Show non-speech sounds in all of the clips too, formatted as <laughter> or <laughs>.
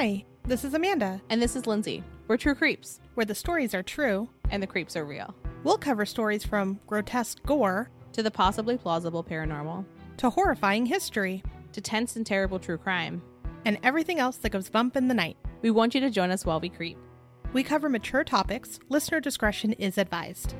Hi, this is Amanda, And this is Lindsay. We're True Creeps, where the stories are true. and the creeps are real. We'll cover stories from grotesque gore To the possibly plausible paranormal, to horrifying history to tense and terrible true crime. and everything else that goes bump in the night. We want you to join us while we creep. We cover mature topics. Listener discretion is advised.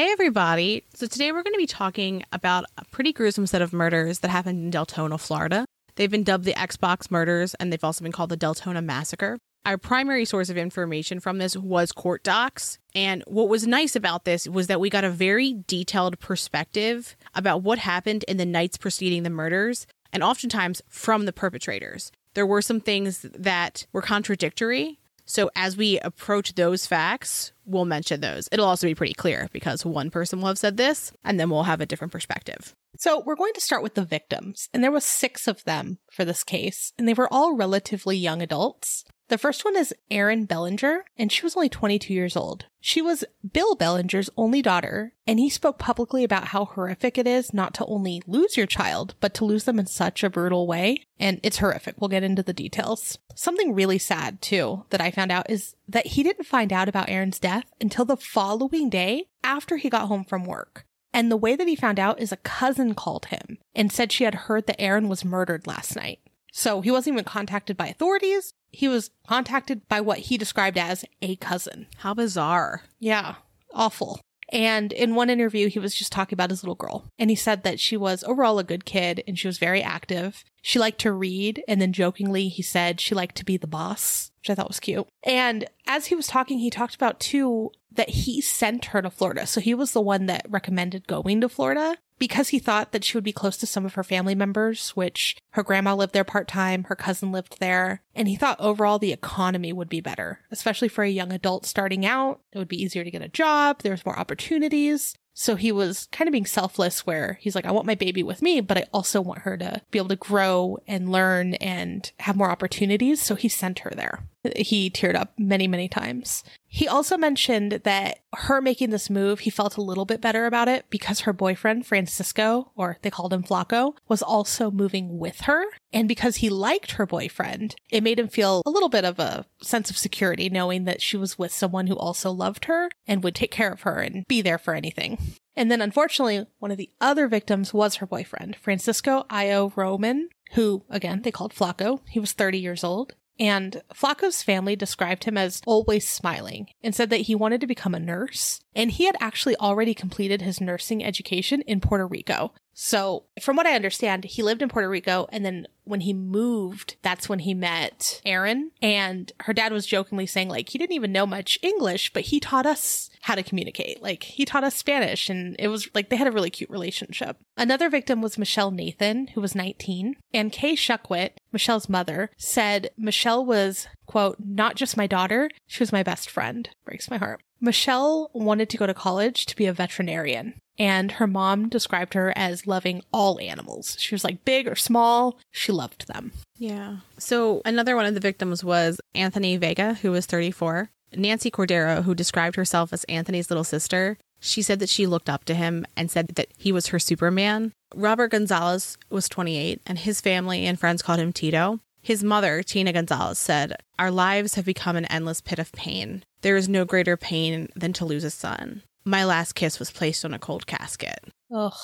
Hey, everybody. So, today we're going to be talking about a pretty gruesome set of murders that happened in Deltona, Florida. They've been dubbed the Xbox murders, and they've also been called the Deltona Massacre. Our primary source of information from this was court docs. And what was nice about this was that we got a very detailed perspective about what happened in the nights preceding the murders, and oftentimes from the perpetrators. There were some things that were contradictory, so as we approach those facts, we'll mention those. It'll also be pretty clear because one person will have said this, and then we'll have a different perspective. So we're going to start with the victims, and there was six of them for this case, and they were all relatively young adults. The first one is Erin Belanger, and she was only 22 years old. She was Bill Belanger's only daughter, and he spoke publicly about how horrific it is not to only lose your child, but to lose them in such a brutal way. And it's horrific. We'll get into the details. Something really sad, too, that I found out is that he didn't find out about Erin's death until the following day after he got home from work. And the way that he found out is a cousin called him and said she had heard that Erin was murdered last night. So he wasn't even contacted by authorities. He was contacted by what he described as a cousin. How bizarre. Yeah, awful. And in one interview, he was just talking about his little girl. And he said that she was overall a good kid and she was very active. She liked to read. And then jokingly, he said she liked to be the boss, which I thought was cute. And as he was talking, he talked about too that he sent her to Florida. So he was the one that recommended going to Florida because he thought that she would be close to some of her family members, which her grandma lived there part time, her cousin lived there, and he thought overall the economy would be better, especially for a young adult starting out. It would be easier to get a job, there was more opportunities. So he was kind of being selfless where he's like, I want my baby with me, but I also want her to be able to grow and learn and have more opportunities. So he sent her there. He teared up many, many times. He also mentioned that her making this move, he felt a little bit better about it because her boyfriend, Francisco, or they called him Flaco, was also moving with her. And because he liked her boyfriend, it made him feel a little bit of a sense of security knowing that she was with someone who also loved her and would take care of her and be there for anything. And then unfortunately, one of the other victims was her boyfriend, Francisco Ayo Roman, who again, they called Flaco. He was 30 years old. And Flaco's family described him as always smiling and said that he wanted to become a nurse. And he had actually already completed his nursing education in Puerto Rico. So, from what I understand, he lived in Puerto Rico and then when he moved, that's when he met Erin. And her dad was jokingly saying, like, he didn't even know much English, but he taught us how to communicate. Like, he taught us Spanish, and it was like they had a really cute relationship. Another victim was Michelle Nathan, who was 19. And Kay Shuckwit, Michelle's mother, said Michelle was, quote, not just my daughter, she was my best friend. Breaks my heart. Michelle wanted to go to college to be a veterinarian. And her mom described her as loving all animals. She was like big or small, she loved them. Yeah. So another one of the victims was Anthony Vega, who was 34. Nancy Cordero, who described herself as Anthony's little sister, she said that she looked up to him and said that he was her Superman. Robert Gonzalez was 28, and his family and friends called him Tito. His mother, Tina Gonzalez, said, Our lives have become an endless pit of pain. There is no greater pain than to lose a son. My last kiss was placed on a cold casket. Ugh.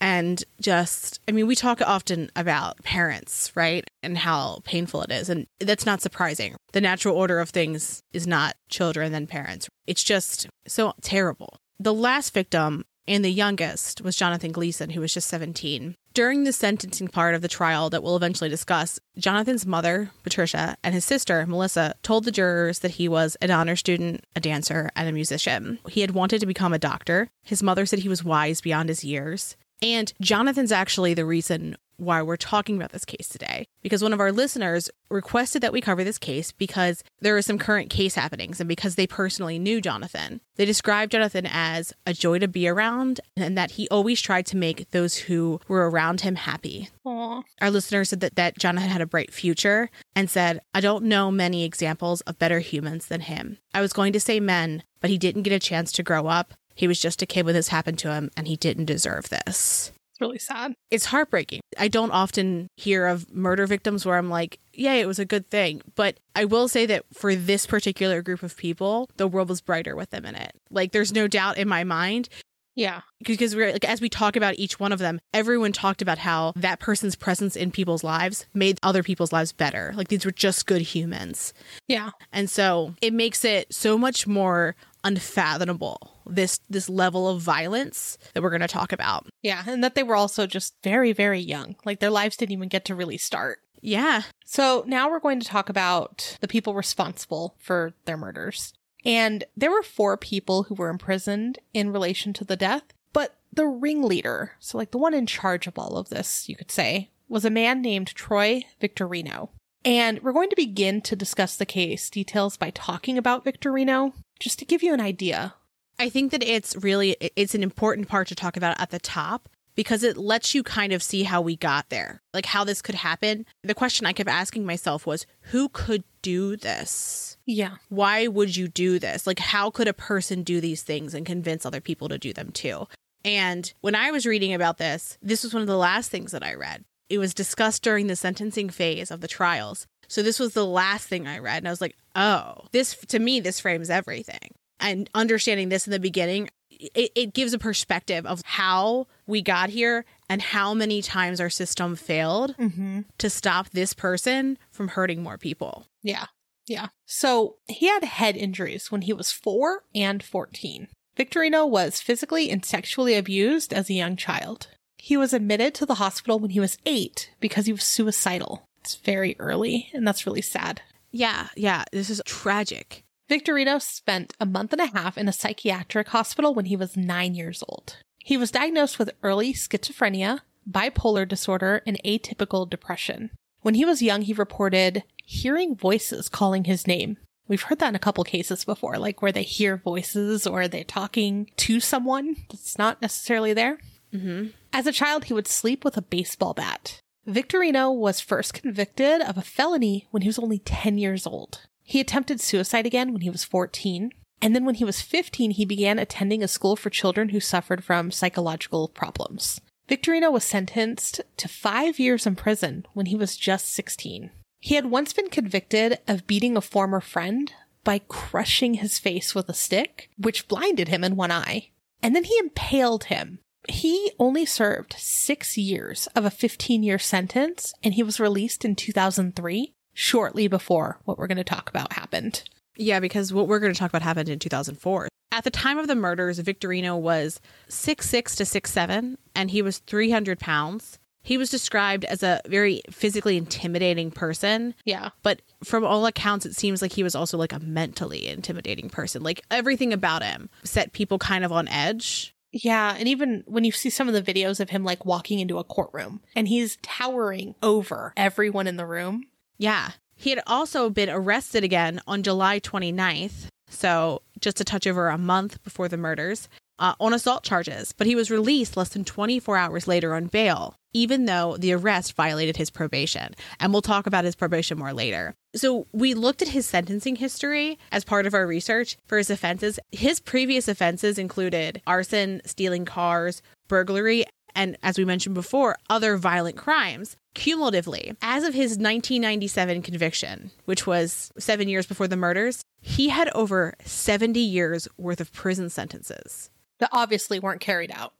And just, I mean, we talk often about parents, right? And how painful it is. And that's not surprising. The natural order of things is not children, then parents. It's just so terrible. The last victim and the youngest was Jonathan Gleason, who was just 17. During the sentencing part of the trial that we'll eventually discuss, Jonathan's mother, Patricia, and his sister, Melissa, told the jurors that he was an honor student, a dancer, and a musician. He had wanted to become a doctor. His mother said he was wise beyond his years. And Jonathan's actually the reason why we're talking about this case today. Because one of our listeners requested that we cover this case because there are some current case happenings and because they personally knew Jonathan. They described Jonathan as a joy to be around and that he always tried to make those who were around him happy. Aw. Our listener said that, that Jonathan had a bright future and said, I don't know many examples of better humans than him. I was going to say men, but he didn't get a chance to grow up. He was just a kid when this happened to him and he didn't deserve this. It's really sad. It's heartbreaking. I don't often hear of murder victims where I'm like, yeah, it was a good thing. But I will say that for this particular group of people, the world was brighter with them in it. Like, there's no doubt in my mind Yeah. because we're like as we talk about each one of them everyone talked about how that person's presence in people's lives made other people's lives better like these were just good humans Yeah. and so it makes it so much more unfathomable this this level of violence that we're going to talk about Yeah. And that they were also just very, very young. Like their lives didn't even get to really start. yeah So now we're going to talk about the people responsible for their murders. And there were four people who were imprisoned in relation to the death, but the ringleader, so like the one in charge of all of this, you could say, was a man named Troy Victorino. And we're going to begin to discuss the case details by talking about Victorino, just to give you an idea. I think that it's really it's an important part to talk about at the top because it lets you kind of see how we got there. Like how this could happen. The question I kept asking myself was who could do this? Yeah. Why would you do this? Like how could a person do these things and convince other people to do them too? And when I was reading about this, this was one of the last things that I read. It was discussed during the sentencing phase of the trials. So this was the last thing I read and I was like, "Oh, this to me this frames everything." And understanding this in the beginning it, it gives a perspective of how we got here and how many times our system failed Mm-hmm. to stop this person from hurting more people Yeah. Yeah. So he had head injuries when he was four and 14. Victorino was physically and sexually abused as a young child. He was admitted to the hospital when he was eight because he was suicidal. It's very early, and that's really sad. yeah yeah this is tragic Victorino spent a month and a half in a psychiatric hospital when he was nine years old. He was diagnosed with early schizophrenia, bipolar disorder, and atypical depression. When he was young, he reported hearing voices calling his name. We've heard that in a couple cases before, like where they hear voices or they're talking to someone that's not necessarily there. mm-hmm. As a child, he would sleep with a baseball bat. Victorino was first convicted of a felony when he was only 10 years old. He attempted suicide again when he was 14. And then when he was 15, he began attending a school for children who suffered from psychological problems. Victorino was sentenced to five years in prison when he was just 16. He had once been convicted of beating a former friend by crushing his face with a stick, which blinded him in one eye. And then he impaled him he only served six years of a 15 year sentence and he was released in 2003, shortly before what we're going to talk about happened. yeah because what we're going to talk about happened in 2004 at the time of the murders victorino was 6'6 to 6'7 and he was 300 pounds he was described as a very physically intimidating person Yeah. but from all accounts it seems like he was also like a mentally intimidating person like everything about him set people kind of on edge Yeah. And even when you see some of the videos of him like walking into a courtroom and he's towering over everyone in the room. Yeah. He had also been arrested again on july 29th so just a touch over a month before the murders uh, on assault charges. But he was released less than 24 hours later on bail even though the arrest violated his probation. And we'll talk about his probation more later. So we looked at his sentencing history as part of our research for his offenses. His previous offenses included arson stealing cars burglary and as we mentioned before, other violent crimes. Cumulatively, as of his 1997 conviction, which was seven years before the murders, he had over 70 years worth of prison sentences. That obviously weren't carried out.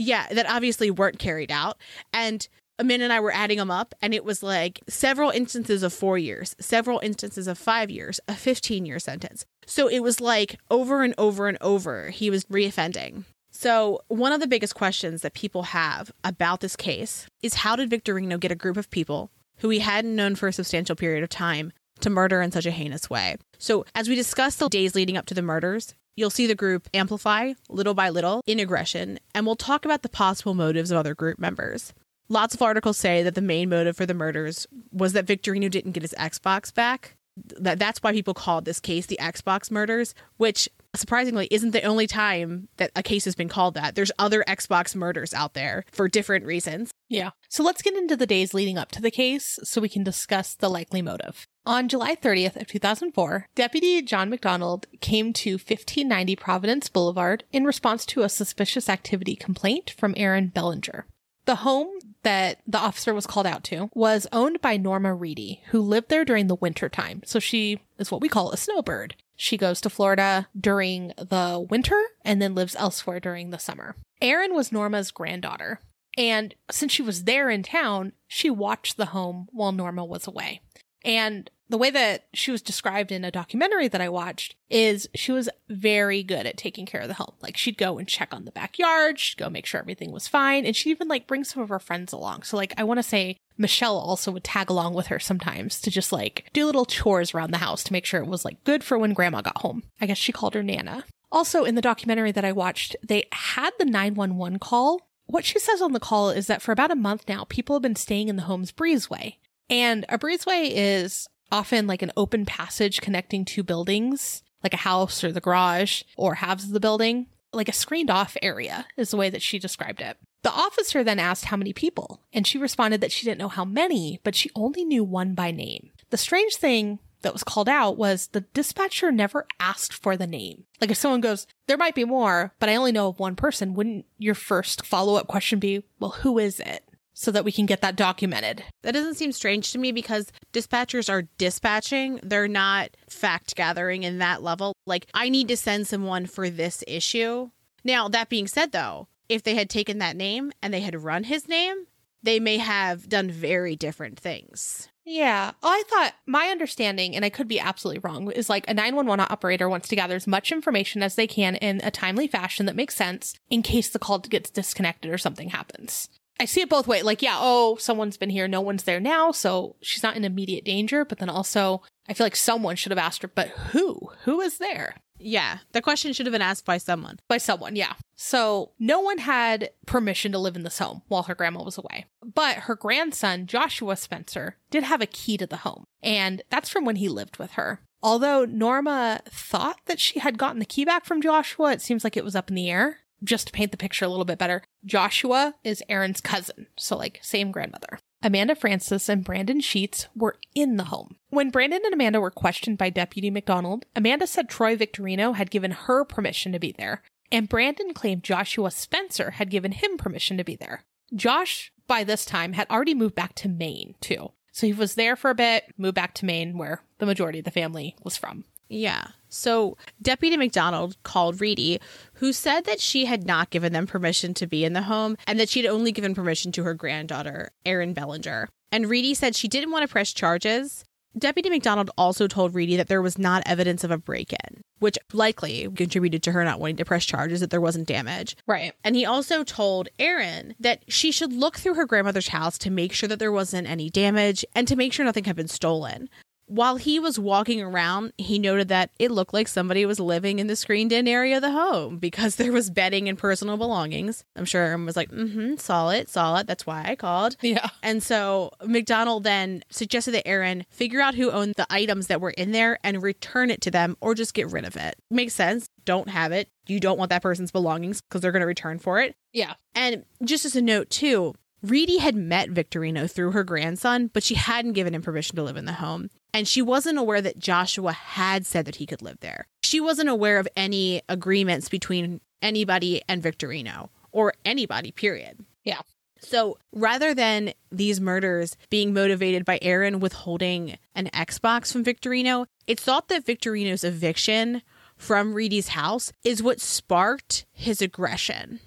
Yeah, that obviously weren't carried out. And Amin and I were adding them up, and it was like several instances of four years, several instances of five years, a 15 year sentence. So it was like over and over and over, he was reoffending. So, one of the biggest questions that people have about this case is how did Victorino get a group of people who he hadn't known for a substantial period of time to murder in such a heinous way? So, as we discuss the days leading up to the murders, you'll see the group amplify little by little in aggression, and we'll talk about the possible motives of other group members. Lots of articles say that the main motive for the murders was that Victorino didn't get his Xbox back. That that's why people called this case the Xbox murders, which surprisingly isn't the only time that a case has been called that. There's other Xbox murders out there for different reasons. Yeah. So let's get into the days leading up to the case so we can discuss the likely motive. On July 30th of 2004, Deputy John McDonald came to 1590 Providence Boulevard in response to a suspicious activity complaint from Erin Belanger. The home that the officer was called out to was owned by Norma Reedy, who lived there during the winter time. So she is what we call a snowbird. She goes to Florida during the winter and then lives elsewhere during the summer. Erin was Norma's granddaughter. And since she was there in town, she watched the home while Norma was away. And the way that she was described in a documentary that I watched is she was very good at taking care of the home. Like she'd go and check on the backyard, she'd go make sure everything was fine, and she'd even like bring some of her friends along. So like I want to say Michelle also would tag along with her sometimes to just like do little chores around the house to make sure it was like good for when grandma got home. I guess she called her Nana. Also in the documentary that I watched, they had the 911 call. What she says on the call is that for about a month now, people have been staying in the home's breezeway. And a breezeway is often like an open passage connecting two buildings, like a house or the garage or halves of the building, like a screened off area is the way that she described it. The officer then asked how many people, and she responded that she didn't know how many, but she only knew one by name. The strange thing that was called out was the dispatcher never asked for the name. Like if someone goes, there might be more, but I only know of one person, wouldn't your first follow up question be, well, who is it? so that we can get that documented. That doesn't seem strange to me because dispatchers are dispatching. They're not fact gathering in that level. Like, I need to send someone for this issue. Now, that being said, though, if they had taken that name and they had run his name, they may have done very different things. Yeah. I thought my understanding, and I could be absolutely wrong, is like a 911 operator wants to gather as much information as they can in a timely fashion that makes sense in case the call gets disconnected or something happens. I see it both ways. Like, yeah, oh, someone's been here, no one's there now, so she's not in immediate danger. But then also, I feel like someone should have asked her, but who? Who is there? Yeah, the question should have been asked by someone. By someone, yeah. So no one had permission to live in this home while her grandma was away. But her grandson, Joshua Spencer, did have a key to the home, and that's from when he lived with her. Although Norma thought that she had gotten the key back from Joshua, it seems like it was up in the air just to paint the picture a little bit better, Joshua is Erin's cousin, so like same grandmother. Amanda Francis and Brandon Sheets were in the home. When Brandon and Amanda were questioned by Deputy McDonald, Amanda said Troy Victorino had given her permission to be there, and Brandon claimed Joshua Spencer had given him permission to be there. Josh, by this time, had already moved back to Maine, too. So he was there for a bit, moved back to Maine, where the majority of the family was from. Yeah. So Deputy McDonald called Reedy, who said that she had not given them permission to be in the home and that she'd only given permission to her granddaughter, Erin Belanger. And Reedy said she didn't want to press charges. Deputy McDonald also told Reedy that there was not evidence of a break in, which likely contributed to her not wanting to press charges that there wasn't damage. Right. And he also told Erin that she should look through her grandmother's house to make sure that there wasn't any damage and to make sure nothing had been stolen. While he was walking around, he noted that it looked like somebody was living in the screened in area of the home <laughs> because there was bedding and personal belongings. I'm sure Erin was like, mm hmm, saw it, saw it. That's why I called. Yeah. And so McDonald then suggested that Erin figure out who owned the items that were in there and return it to them or just get rid of it. Makes sense. Don't have it. You don't want that person's belongings because they're going to return for it. Yeah. And just as a note, too, Reedy had met Victorino through her grandson, but she hadn't given him permission to live in the home. And she wasn't aware that Joshua had said that he could live there. She wasn't aware of any agreements between anybody and Victorino or anybody, period. Yeah. So rather than these murders being motivated by Erin withholding an Xbox from Victorino, it's thought that Victorino's eviction from Reedy's house is what sparked his aggression.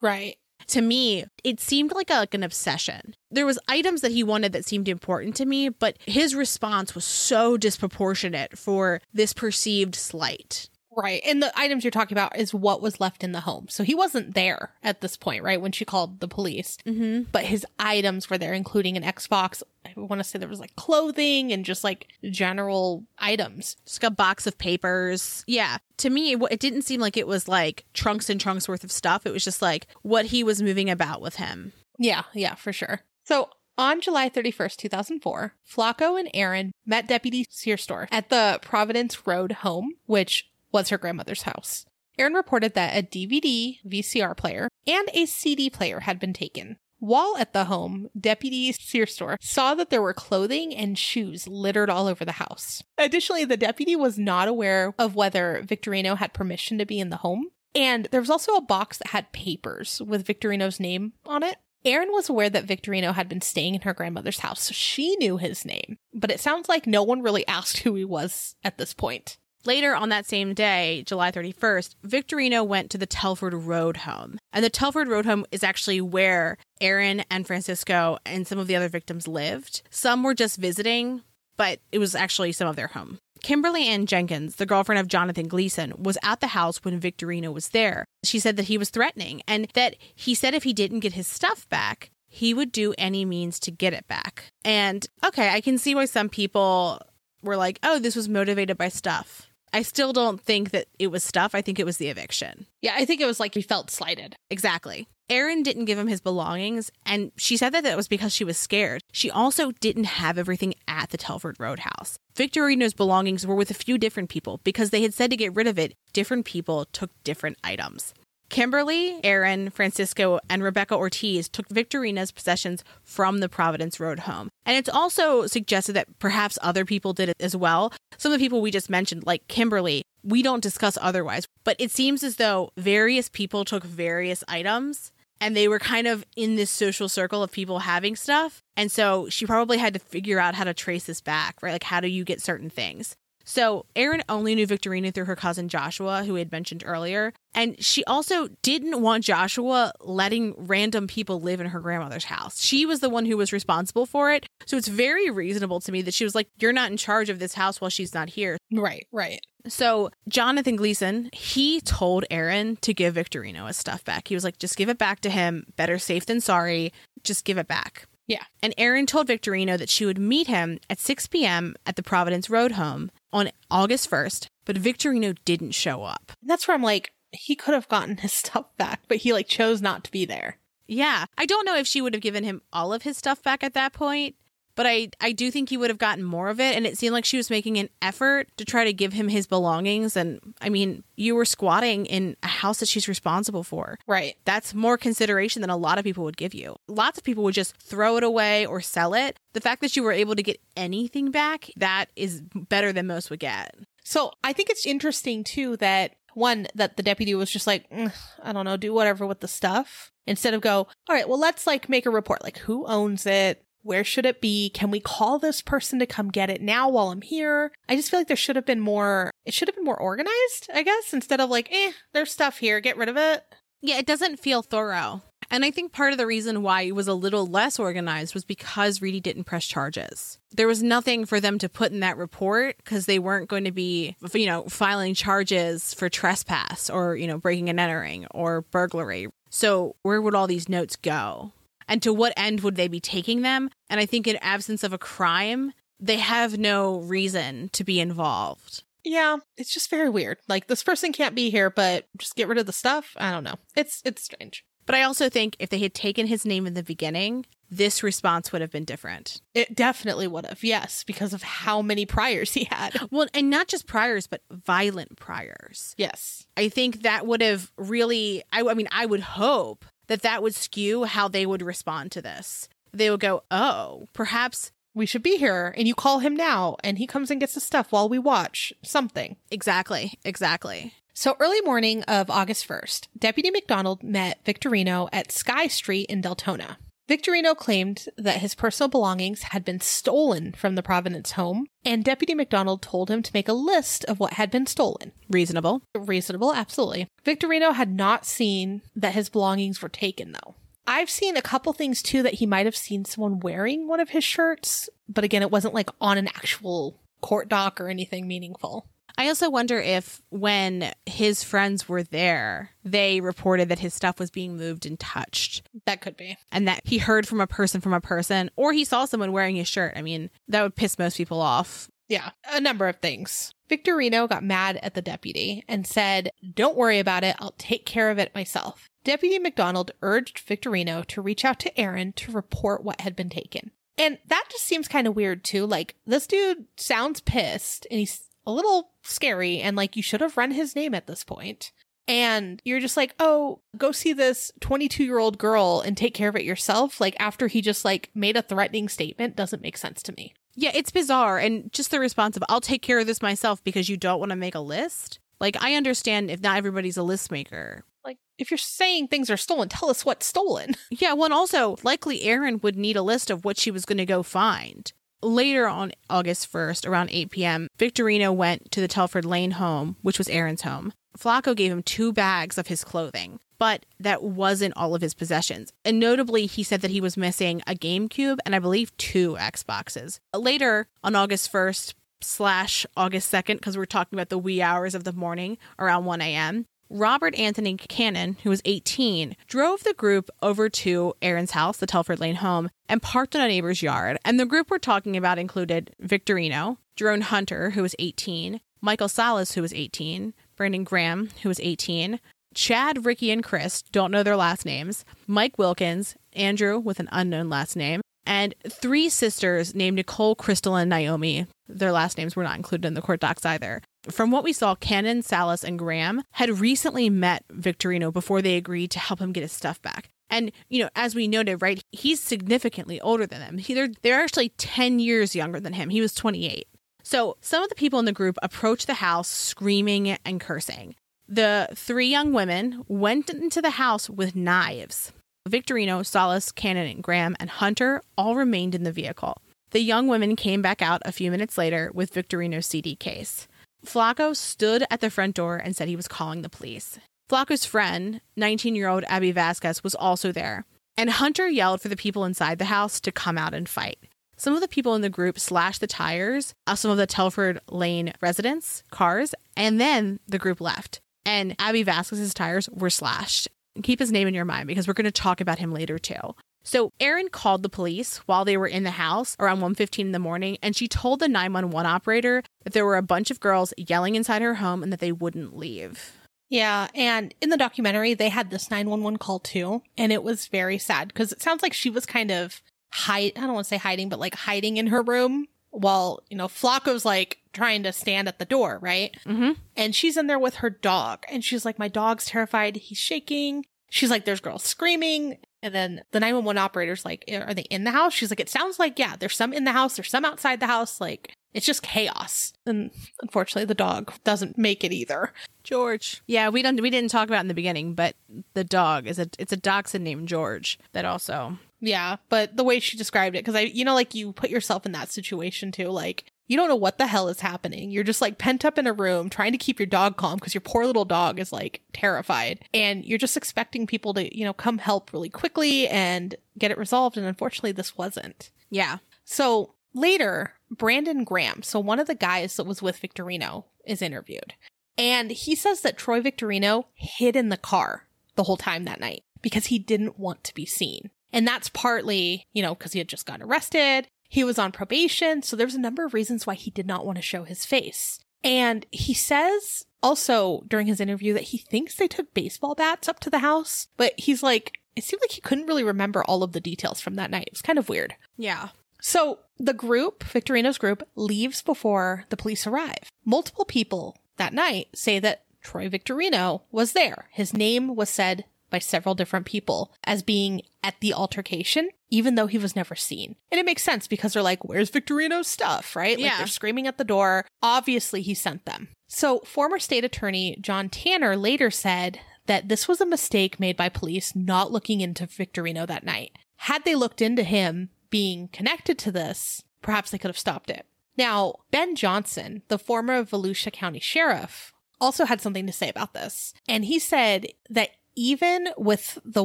Right to me, it seemed like a, like an obsession. There was items that he wanted that seemed important to me, but his response was so disproportionate for this perceived slight. Right. And the items you're talking about is what was left in the home. So he wasn't there at this point, right? When she called the police. Mm-hmm. But his items were there, including an Xbox. Want to say there was like clothing and just like general items. Just like a box of papers. Yeah. To me, it, it didn't seem like it was like trunks and trunks worth of stuff. It was just like what he was moving about with him. Yeah. Yeah, for sure. So on July 31st, 2004, Flaco and Erin met Deputy Searstor at the Providence Road home, which was her grandmother's house. Erin reported that a DVD, VCR player, and a CD player had been taken. While at the home, Deputy Searstor saw that there were clothing and shoes littered all over the house. Additionally, the deputy was not aware of whether Victorino had permission to be in the home. And there was also a box that had papers with Victorino's name on it. Erin was aware that Victorino had been staying in her grandmother's house, so she knew his name. But it sounds like no one really <laughs> asked who he was at this point. Later on that same day, July 31st, Victorino went to the Telford Road home. And the Telford Road home is actually where Erin and Francisco and some of the other victims lived. Some were just visiting, but it was actually some of their home. Kimberly Ann Jenkins, the girlfriend of Jonathan Gleason, was at the house when Victorino was there. She said that he was threatening and that he said if he didn't get his stuff back, he would do any means to get it back. And okay, I can see why some people were like, oh, this was motivated by stuff. I still don't think that it was stuff. I think it was the eviction. Yeah, I think it was like he felt slighted. Exactly. Erin didn't give him his belongings, and she said that that was because she was scared. She also didn't have everything at the Telford Roadhouse. Victorino's belongings were with a few different people because they had said to get rid of it, different people took different items. Kimberly, Erin, Francisco, and Rebecca Ortiz took Victorino's possessions from the Providence Road home. And it's also suggested that perhaps other people did it as well. Some of the people we just mentioned, like Kimberly, we don't discuss otherwise, but it seems as though various people took various items and they were kind of in this social circle of people having stuff. And so she probably had to figure out how to trace this back, right? Like, how do you get certain things? So Erin only knew Victorino through her cousin Joshua, who we had mentioned earlier. And she also didn't want Joshua letting random people live in her grandmother's house. She was the one who was responsible for it. So it's very reasonable to me that she was like, You're not in charge of this house while she's not here. Right, right. So Jonathan Gleason, he told Erin to give Victorino his stuff back. He was like, just give it back to him. Better safe than sorry. Just give it back. Yeah. And Erin told Victorino that she would meet him at 6 p.m. at the Providence Road home on August 1st, but Victorino didn't show up. And that's where I'm like, he could have gotten his <laughs> stuff back, but he like chose not to be there. Yeah. I don't know if she would have given him all of his stuff back at that point, but I, I do think he would have gotten more of it. And it seemed like she was making an effort to try to give him his belongings. And I mean, you were squatting in a house that she's responsible for. Right. That's more consideration than a lot of people would give you. Lots of people would just throw it away or sell it. The fact that you were able to get anything back, that is better than most would get. So I think it's interesting too that one, that the deputy was just like, "Mm, I don't know, do whatever with the stuff instead of go, all right, well, let's like make a report. Like who owns it? Where should it be? Can we call this person to come get it now while I'm here? I just feel like there should have been more, it should have been more organized, I guess, instead of like, eh, there's stuff here, get rid of it. Yeah, it doesn't feel thorough. And I think part of the reason why it was a little less organized was because Reedy didn't press charges. There was nothing for them to put in that report because they weren't going to be, you know, filing charges for trespass or, you know, breaking and entering or burglary. So where would all these notes go? And to what end would they be taking them? And I think in absence of a crime, they have no reason to be involved. Yeah, it's just very weird. Like this person can't be here, but just get rid of the stuff. I don't know. It's it's strange. But I also think if they had taken his name in the beginning, this response would have been different. It definitely would have. Yes, because of how many priors he had. <laughs> Well, and not just priors, but violent priors. Yes. I think that would have really, I, I mean, I would hope that that would skew how they would respond to this. They would go, oh, perhaps We should be here and you call him now and he comes and gets the stuff while we watch something. exactly, exactly. So early morning of August 1st, Deputy McDonald met Victorino at Sky Street in Deltona. Victorino claimed that his personal belongings had been stolen from the Providence home, and Deputy McDonald told him to make a list of what had been stolen. Reasonable. Reasonable, absolutely. Victorino had not seen that his belongings were taken, though. I've seen a couple things too that he might have seen someone wearing one of his shirts, but again, it wasn't like on an actual court dock or anything meaningful. I also wonder if when his friends were there, they reported that his stuff was being moved and touched. That could be. and that he heard from a person from a person or he saw someone wearing his shirt. I mean, that would piss most people off. Yeah, a number of things. Victorino got mad at the deputy and said, Don't worry about it, I'll take care of it myself. Deputy McDonald urged Victorino to reach out to Erin to report what had been taken. And that just seems kind of weird too. Like, this dude sounds pissed and he's a little scary, and like, you should have run his name at this point. And you're just like, oh, go see this 22 year old girl and take care of it yourself. Like, after he just like made a threatening statement doesn't make sense to me. Yeah, it's bizarre. And just the response of, I'll take care of this myself because you don't want to make a list. Like, I understand if not everybody's a list maker. Like, if you're saying things are stolen, tell us what's stolen. Yeah, well, and also likely Erin would need a list of what she was going to go find. Later on August 1st, around 8 p.m., Victorino went to the Telford Lane home, which was Erin's home. Flaco gave him two bags of his clothing, but that wasn't all of his possessions. And notably, he said that he was missing a GameCube and I believe two Xboxes. Later, on August 1st, slash August 2nd, because we're talking about the wee hours of the morning around 1 a.m., Robert Anthony Cannon, who was 18, drove the group over to Erin's house, the Telford Lane home, and parked in a neighbor's yard. And the group we're talking about included Victorino, Jerone Hunter, who was 18, Michael Salas, who was 18, Brandon Graham, who was 18, Chad, Ricky, and Chris, don't know their last names, Mike Wilkins, Andrew with an unknown last name, and three sisters named Nicole, Crystal, and Naomi. Their last names were not included in the court docs either. From what we saw, Cannon, Salas, and Graham had recently met Victorino before they agreed to help him get his stuff back. And, you know, as we noted, right, he's significantly older than them. He, they're, they're actually 10 years younger than him. He was 28. So some of the people in the group approached the house screaming and cursing. The three young women went into the house with knives. Victorino, Salas, Cannon, and Graham, and Hunter all remained in the vehicle. The young women came back out a few minutes later with Victorino's CD case. Flaco stood at the front door and said he was calling the police. Flaco's friend, 19 year old Abby Vasquez, was also there, and Hunter yelled for the people inside the house to come out and fight. Some of the people in the group slashed the tires of some of the Telford Lane residents' cars, and then the group left. And Abby Vasquez's tires were slashed. Keep his name in your mind because we're going to talk about him later too. So Erin called the police while they were in the house around 1:15 in the morning and she told the 911 operator that there were a bunch of girls yelling inside her home and that they wouldn't leave. Yeah, and in the documentary they had this 911 call too, and it was very sad because it sounds like she was kind of hide I don't want to say hiding, but like hiding in her room while, you know, Flaco's like trying to stand at the door, right? Mm-hmm. And she's in there with her dog and she's like my dog's terrified, he's shaking. She's like there's girls screaming and then the 911 operator's like, eh, are they in the house? She's like, it sounds like, yeah, there's some in the house, there's some outside the house. Like, it's just chaos. And unfortunately, the dog doesn't make it either. George. Yeah, we don't we didn't talk about in the beginning, but the dog is a it's a dachshund named George that also Yeah, but the way she described it, because I, you know, like you put yourself in that situation too. Like, you don't know what the hell is happening. You're just like pent up in a room trying to keep your dog calm because your poor little dog is like terrified. And you're just expecting people to, you know, come help really quickly and get it resolved. And unfortunately, this wasn't. Yeah. So later, Brandon Graham, so one of the guys that was with Victorino, is interviewed. And he says that Troy Victorino hid in the car the whole time that night because he didn't want to be seen. And that's partly, you know, because he had just gotten arrested. He was on probation, so there's a number of reasons why he did not want to show his face. And he says also during his interview that he thinks they took baseball bats up to the house, but he's like, it seemed like he couldn't really remember all of the details from that night. It was kind of weird. Yeah. So the group, Victorino's group, leaves before the police arrive. Multiple people that night say that Troy Victorino was there. His name was said by several different people as being at the altercation, even though he was never seen. And it makes sense because they're like, where's Victorino's stuff, right? Like Yeah. they're screaming at the door. Obviously, he sent them. So, former state attorney John Tanner later said that this was a mistake made by police not looking into Victorino that night. Had they looked into him being connected to this, perhaps they could have stopped it. Now, Ben Johnson, the former Volusia County Sheriff, also had something to say about this. And he said that even with the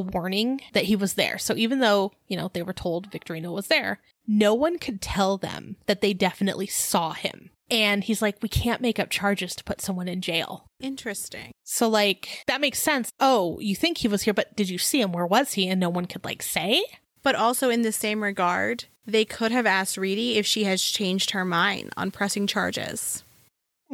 warning that he was there, so even though, you know, they were told Victorino was there, no one could tell them that they definitely saw him. And he's like, we can't make up charges to put someone in jail. Interesting. So, like, that makes sense. Oh, you think he was here, but did you see him? Where was he? And no one could, like, say? But also in the same regard, they could have asked Reedy if she has changed her mind on pressing charges.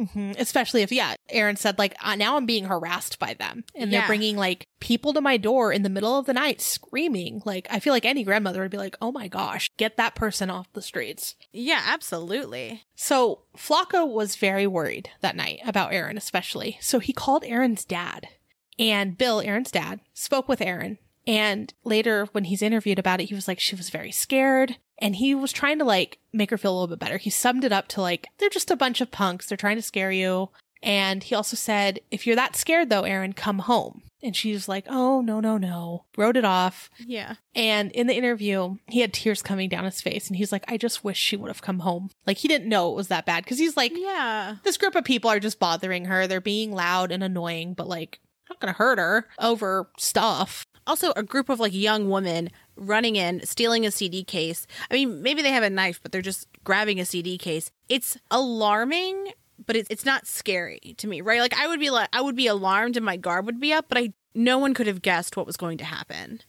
Hmm Especially if, yeah, Erin said, like, uh, now I'm being harassed by them. And they're bringing, like, people to my door in the middle of the night screaming. Like, I feel like any grandmother would be like, oh my gosh, get that person off the streets. Yeah, absolutely. So Flaco was very worried that night about Erin, especially. So he called Erin's dad. And Bill, Erin's dad, spoke with Erin. And later, when he's interviewed about it, he was like, she was very scared. And he was trying to like make her feel a little bit better. He summed it up to like, they're just a bunch of punks. They're trying to scare you. And he also said, if you're that scared though, Erin, come home. And she's like, oh, no, no, no. Wrote it off. Yeah. And in the interview, he had tears coming down his face. And he's like, I just wish she would have come home. Like, he didn't know it was that bad. Cause he's like, Yeah. this group of people are just bothering her. They're being loud and annoying, but like, not gonna hurt her over stuff. Also, a group of like young women running in, stealing a CD case. I mean, maybe they have a knife, but they're just grabbing a CD case. It's alarming, but it's it's not scary to me, right? Like I would be like I would be alarmed and my guard would be up, but I no one could have guessed what was going to happen.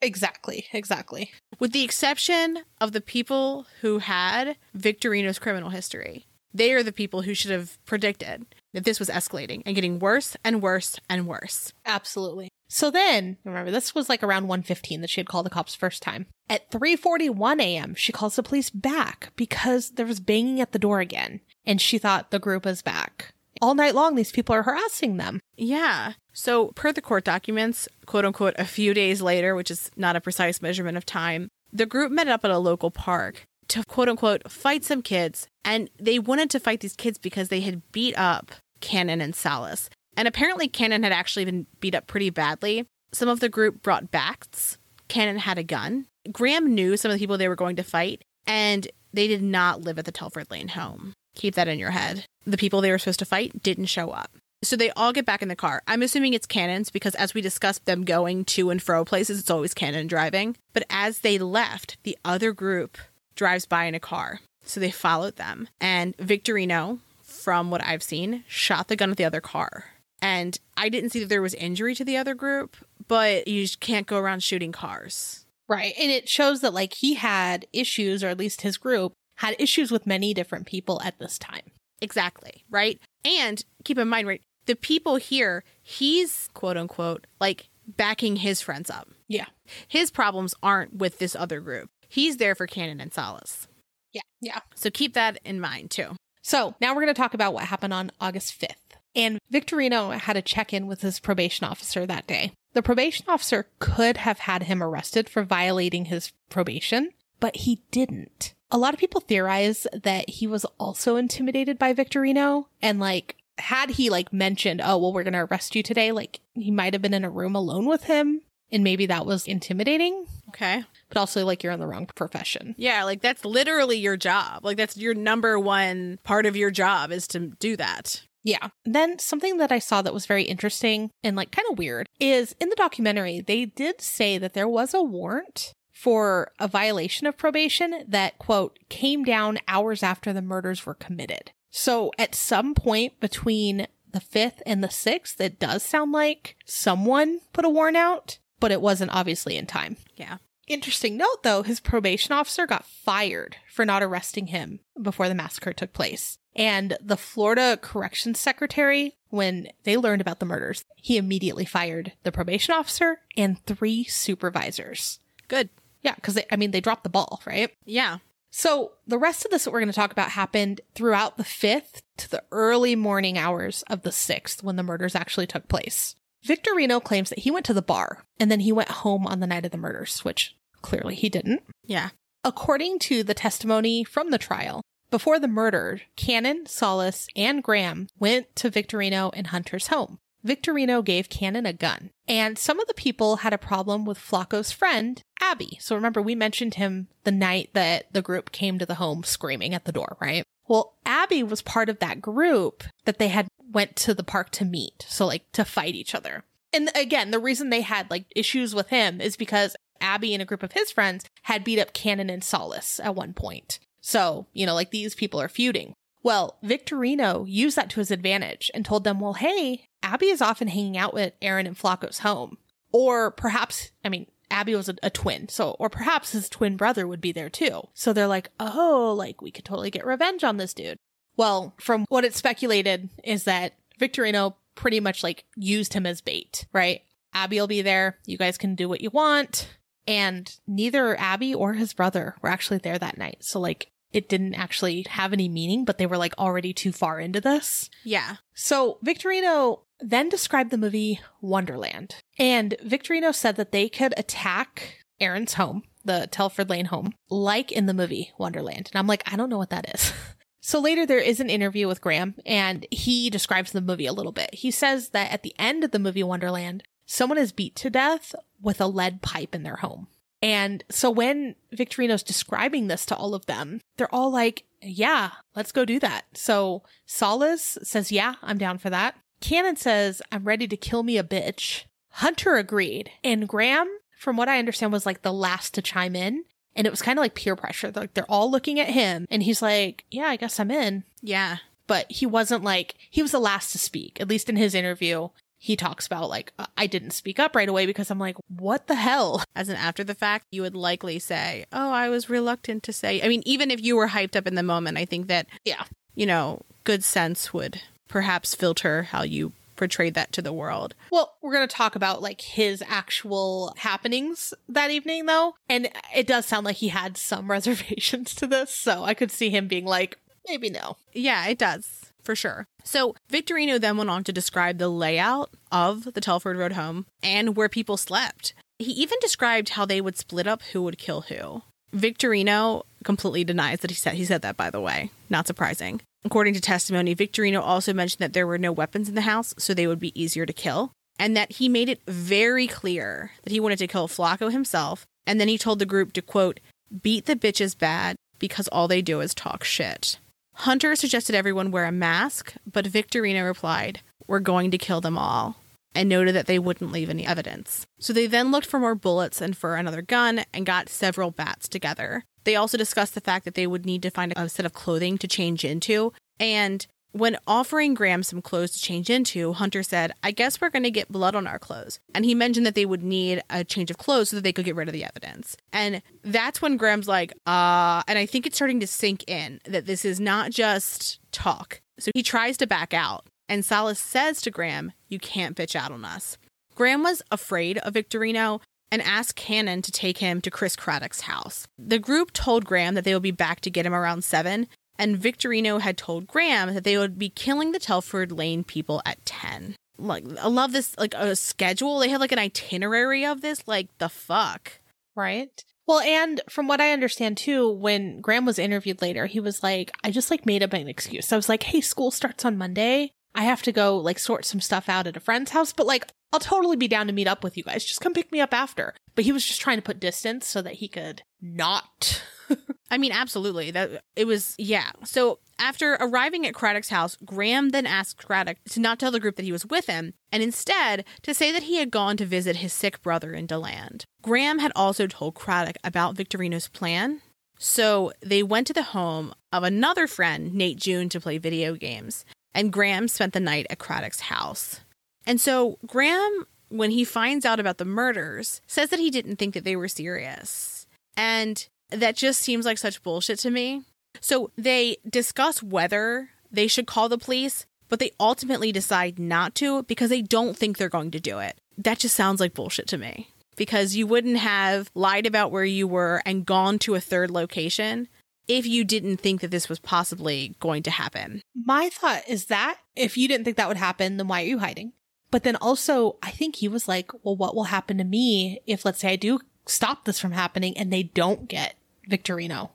Exactly. Exactly. With the exception of the people who had Victorino's criminal history. They are the people who should have predicted that this was escalating and getting worse and worse and worse. Absolutely. So then, remember, this was like around 1.15 that she had called the cops first time. At 3.41 a.m., she calls the police back because there was banging at the door again. And she thought the group was back. All night long, these people are harassing them. Yeah. So, per the court documents, quote unquote, a few days later, which is not a precise measurement of time, the group met up at a local park to quote unquote fight some kids. And they wanted to fight these kids because they had beat up Cannon and Salas. And apparently, Cannon had actually been beat up pretty badly. Some of the group brought bats. Cannon had a gun. Graham knew some of the people they were going to fight, and they did not live at the Telford Lane home. Keep that in your head. The people they were supposed to fight didn't show up. So they all get back in the car. I'm assuming it's Cannon's because as we discussed them going to and fro places, it's always Cannon driving. But as they left, the other group drives by in a car. So they followed them. And Victorino, from what I've seen, shot the gun at the other car. And I didn't see that there was injury to the other group, but you just can't go around shooting cars. Right. And it shows that like he had issues, or at least his group had issues with many different people at this time. Exactly. Right. And keep in mind, right, the people here, he's quote unquote like backing his friends up. Yeah. His problems aren't with this other group. He's there for Cannon and Salas. Yeah. Yeah. So keep that in mind too. So now we're going to talk about what happened on August 5th. And Victorino had a check in with his probation officer that day. The probation officer could have had him arrested for violating his probation, but he didn't. A lot of people theorize that he was also intimidated by Victorino and like had he like mentioned, "Oh, well we're going to arrest you today," like he might have been in a room alone with him and maybe that was intimidating, Okay. but also like you're in the wrong profession. Yeah, like that's literally your job. Like that's your number one part of your job is to do that. Yeah. Then something that I saw that was very interesting and like kind of weird is in the documentary, they did say that there was a warrant for a violation of probation that, quote, came down hours after the murders were committed. So at some point between the 5th and the 6th, it does sound like someone put a warrant out, but it wasn't obviously in time. Yeah. Interesting note though, his probation officer got fired for not arresting him before the massacre took place. And the Florida Corrections Secretary, when they learned about the murders, he immediately fired the probation officer and three supervisors. Good. Yeah, because I mean, they dropped the ball, right? Yeah. So the rest of this that we're going to talk about happened throughout the 5th to the early morning hours of the 6th when the murders actually took place. Victorino claims that he went to the bar and then he went home on the night of the murders, which clearly he didn't. Yeah. According to the testimony from the trial, before the murder, Cannon, Salas, and Graham went to Victorino and Hunter's home. Victorino gave Cannon a gun, and some of the people had a problem with Flaco's friend, Abby. So remember, we mentioned him the night that the group came to the home screaming at the door, right? Well, Abby was part of that group that they had went to the park to meet. So like to fight each other. And again, the reason they had like issues with him is because Abby and a group of his friends had beat up Cannon and Salas at one point. So, you know, like these people are feuding. Well, Victorino used that to his advantage and told them, well, hey, Abby is often hanging out with Erin and Flaco's home. Or perhaps, I mean, Abby was a, a, twin, so, or perhaps his twin brother would be there too. So they're like, oh, like we could totally get revenge on this dude. Well, from what it's speculated is that Victorino pretty much like used him as bait, right? Abby will be there. You guys can do what you want. And neither Abby or his brother were actually there that night. So like it didn't actually have any meaning, but they were like already too far into this. Yeah. So Victorino then described the movie Wonderland. And Victorino said that they could attack Erin's home, the Telford Lane home, like in the movie Wonderland. And I'm like, I don't know what that is. <laughs> So later there is an interview with Graham and he describes the movie a little bit. He says that at the end of the movie Wonderland, someone is beat to death with a lead pipe in their home. And so when Victorino's describing this to all of them, they're all like, yeah, let's go do that. So Salas says, yeah, I'm down for that. Cannon says, I'm ready to kill me a bitch. Hunter agreed. And Graham, from what I understand, was like the last to chime in. And it was kind of like peer pressure. Like they're all looking at him and he's like, yeah, I guess I'm in. Yeah. But he wasn't like, he was the last to speak, at least in his interview he talks about like uh, I didn't speak up right away because I'm like, what the hell? <laughs> As an after the fact, you would likely say, "Oh, I was reluctant to say." I mean, even if you were hyped up in the moment, I think that yeah, you know, good sense would perhaps filter how you portrayed that to the world. Well, we're going to talk about like his actual happenings that evening though, and it does sound like he had some <laughs> reservations to this, so I could see him being like, maybe no. Yeah, it does for sure. So Victorino then went on to describe the layout of the Telford Road home and where people slept. He even described how they would split up who would kill who. Victorino completely denies that he said he said that by the way. Not surprising. According to testimony, Victorino also mentioned that there were no weapons in the house, so they would be easier to kill, and that he made it very clear that he wanted to kill Flaco himself, and then he told the group to quote, beat the bitches bad because all they do is talk shit. Hunter suggested everyone wear a mask, but Victorino replied, We're going to kill them all, and noted that they wouldn't leave any evidence. So they then looked for more bullets and for another gun and got several bats together. They also discussed the fact that they would need to find a set of clothing to change into, and when offering Graham some clothes to change into, Hunter said, I guess we're going to get blood on our clothes. And he mentioned that they would need a change of clothes so that they could get rid of the evidence. And that's when Graham's like, uh, and I think it's starting to sink in that this is not just talk. So he tries to back out. And Salas says to Graham, You can't bitch out on us. Graham was afraid of Victorino and asked Cannon to take him to Chris Craddock's house. The group told Graham that they would be back to get him around 7, and Victorino had told Graham that they would be killing the Telford Lane people at 10. Like, I love this, like, a schedule. They have, like, an itinerary of this. Like, the fuck. Right. Well, and from what I understand too, when Graham was interviewed later, he was like, I just like made up an excuse. I was like, hey, school starts on Monday. I have to go like sort some stuff out at a friend's house, but like I'll totally be down to meet up with you guys. Just come pick me up after. But he was just trying to put distance so that he could not <laughs> I mean, absolutely. That it was yeah. So after arriving at Craddock's house, Graham then asked Craddock to not tell the group that he was with him, and instead to say that he had gone to visit his sick brother in DeLand. Graham had also told Craddock about Victorino's plan, so they went to the home of another friend, Nate June, to play video games, and Graham spent the night at Craddock's house. And so Graham, when he finds out about the murders, says that he didn't think that they were serious. And that just seems like such bullshit to me. So they discuss whether they should call the police, but they ultimately decide not to because they don't think they're going to do it. That just sounds like bullshit to me. Because you wouldn't have lied about where you were and gone to a third location if you didn't think that this was possibly going to happen. My thought is that if you didn't think that would happen, then why are you hiding? But then also, I think he was like, well, what will happen to me if, let's say, I do stop this from happening and they don't get Victorino.